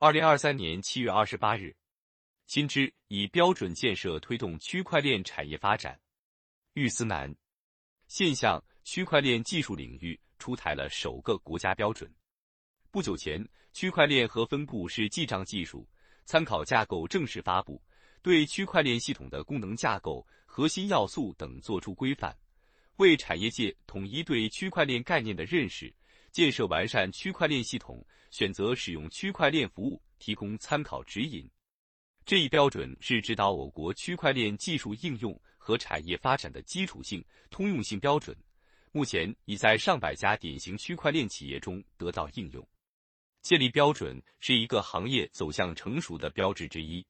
二零二三年七月二十八日，新知以标准建设推动区块链产业发展。玉思南，现象区块链技术领域出台了首个国家标准。不久前，区块链和分布式记账技术参考架构正式发布，对区块链系统的功能架构、核心要素等作出规范，为产业界统一对区块链概念的认识。建设完善区块链系统，选择使用区块链服务提供参考指引。这一标准是指导我国区块链技术应用和产业发展的基础性、通用性标准，目前已在上百家典型区块链企业中得到应用。建立标准是一个行业走向成熟的标志之一。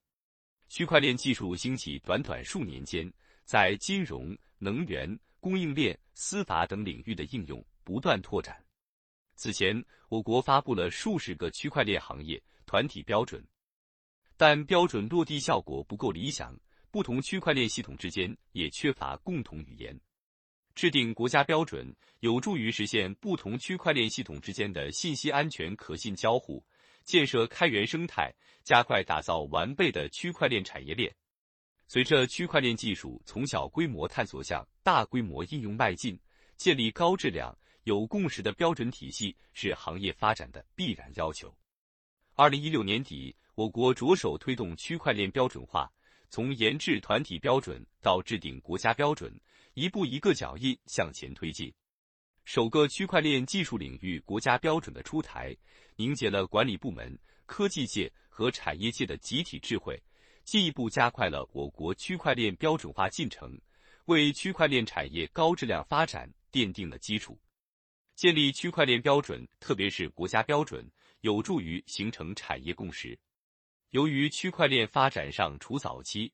区块链技术兴起短短数年间，在金融、能源、供应链、司法等领域的应用不断拓展。此前，我国发布了数十个区块链行业团体标准，但标准落地效果不够理想，不同区块链系统之间也缺乏共同语言。制定国家标准有助于实现不同区块链系统之间的信息安全可信交互，建设开源生态，加快打造完备的区块链产业链。随着区块链技术从小规模探索向大规模应用迈进，建立高质量。有共识的标准体系是行业发展的必然要求。二零一六年底，我国着手推动区块链标准化，从研制团体标准到制定国家标准，一步一个脚印向前推进。首个区块链技术领域国家标准的出台，凝结了管理部门、科技界和产业界的集体智慧，进一步加快了我国区块链标准化进程，为区块链产业高质量发展奠定了基础。建立区块链标准，特别是国家标准，有助于形成产业共识。由于区块链发展尚处早期，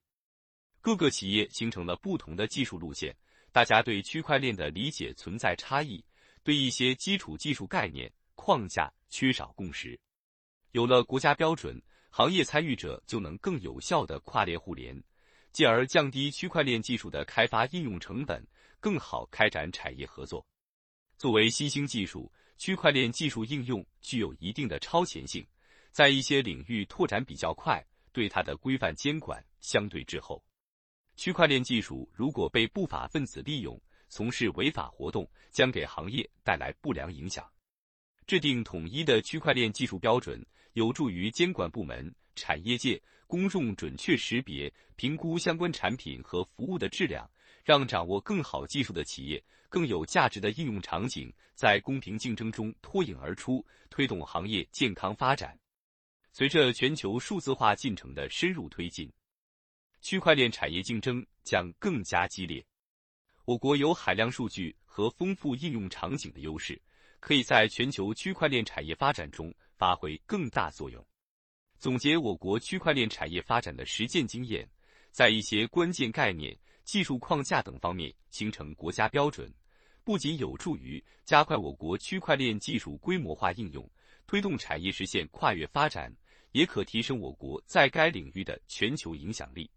各个企业形成了不同的技术路线，大家对区块链的理解存在差异，对一些基础技术概念框架缺少共识。有了国家标准，行业参与者就能更有效的跨链互联，进而降低区块链技术的开发应用成本，更好开展产业合作。作为新兴技术，区块链技术应用具有一定的超前性，在一些领域拓展比较快，对它的规范监管相对滞后。区块链技术如果被不法分子利用，从事违法活动，将给行业带来不良影响。制定统一的区块链技术标准，有助于监管部门、产业界、公众准确识别、评估相关产品和服务的质量。让掌握更好技术的企业、更有价值的应用场景在公平竞争中脱颖而出，推动行业健康发展。随着全球数字化进程的深入推进，区块链产业竞争将更加激烈。我国有海量数据和丰富应用场景的优势，可以在全球区块链产业发展中发挥更大作用。总结我国区块链产业发展的实践经验，在一些关键概念。技术框架等方面形成国家标准，不仅有助于加快我国区块链技术规模化应用，推动产业实现跨越发展，也可提升我国在该领域的全球影响力。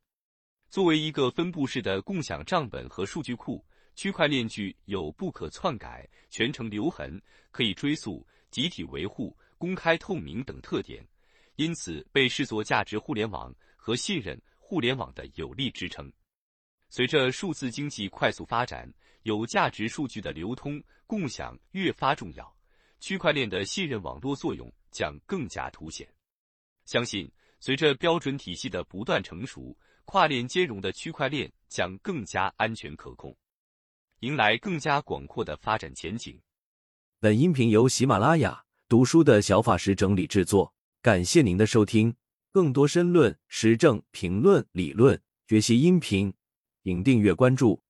作为一个分布式的共享账本和数据库，区块链具有不可篡改、全程留痕、可以追溯、集体维护、公开透明等特点，因此被视作价值互联网和信任互联网的有力支撑。随着数字经济快速发展，有价值数据的流通共享越发重要，区块链的信任网络作用将更加凸显。相信随着标准体系的不断成熟，跨链兼容的区块链将更加安全可控，迎来更加广阔的发展前景。本音频由喜马拉雅读书的小法师整理制作，感谢您的收听。更多深论、时政评论、理论学习音频。请订阅关注。